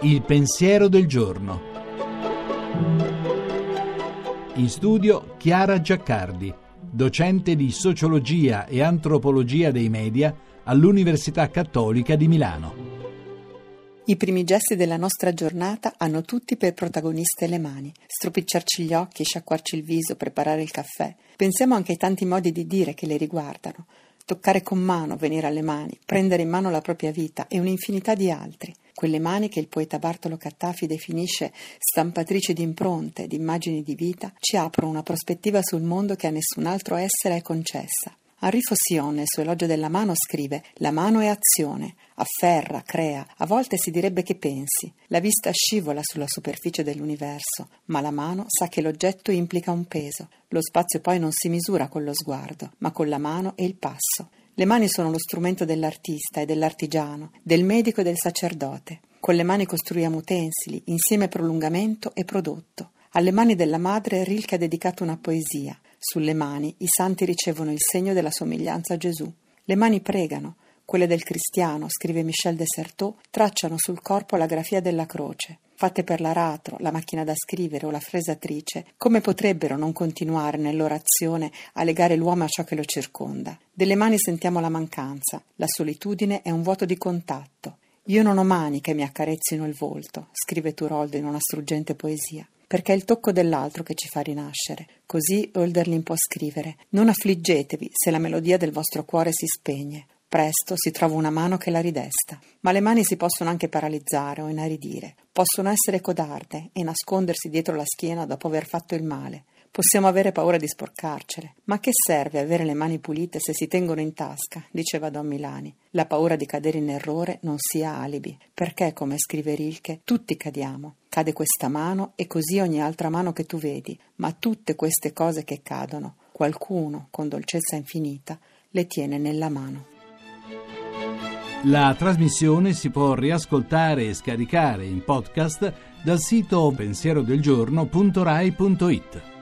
Il pensiero del giorno. In studio Chiara Giaccardi, docente di sociologia e antropologia dei media all'Università Cattolica di Milano. I primi gesti della nostra giornata hanno tutti per protagoniste le mani. Stropicciarci gli occhi, sciacquarci il viso, preparare il caffè. Pensiamo anche ai tanti modi di dire che le riguardano. Toccare con mano, venire alle mani, prendere in mano la propria vita e un'infinità di altri. Quelle mani che il poeta Bartolo Cattafi definisce stampatrici di impronte, di immagini di vita, ci aprono una prospettiva sul mondo che a nessun altro essere è concessa. Fossion, nel suo elogio della mano, scrive: La mano è azione, afferra, crea, a volte si direbbe che pensi. La vista scivola sulla superficie dell'universo, ma la mano sa che l'oggetto implica un peso. Lo spazio poi non si misura con lo sguardo, ma con la mano e il passo. Le mani sono lo strumento dell'artista e dell'artigiano, del medico e del sacerdote. Con le mani costruiamo utensili, insieme prolungamento e prodotto. Alle mani della madre Rilke ha dedicato una poesia. Sulle mani i santi ricevono il segno della somiglianza a Gesù. Le mani pregano, quelle del cristiano, scrive Michel Dessertot, tracciano sul corpo la grafia della croce. Fatte per l'aratro, la macchina da scrivere o la fresatrice, come potrebbero non continuare nell'orazione a legare l'uomo a ciò che lo circonda? Delle mani sentiamo la mancanza, la solitudine è un vuoto di contatto. Io non ho mani che mi accarezzino il volto, scrive Turoldo in una struggente poesia perché è il tocco dell'altro che ci fa rinascere. Così Hölderlin può scrivere: Non affliggetevi se la melodia del vostro cuore si spegne. Presto si trova una mano che la ridesta. Ma le mani si possono anche paralizzare o inaridire. Possono essere codarde e nascondersi dietro la schiena dopo aver fatto il male. Possiamo avere paura di sporcarcele. Ma che serve avere le mani pulite se si tengono in tasca? diceva Don Milani. La paura di cadere in errore non sia alibi, perché, come scrive Rilke, tutti cadiamo. Cade questa mano e così ogni altra mano che tu vedi, ma tutte queste cose che cadono, qualcuno, con dolcezza infinita, le tiene nella mano. La trasmissione si può riascoltare e scaricare in podcast dal sito pensierodelgiorno.rai.it.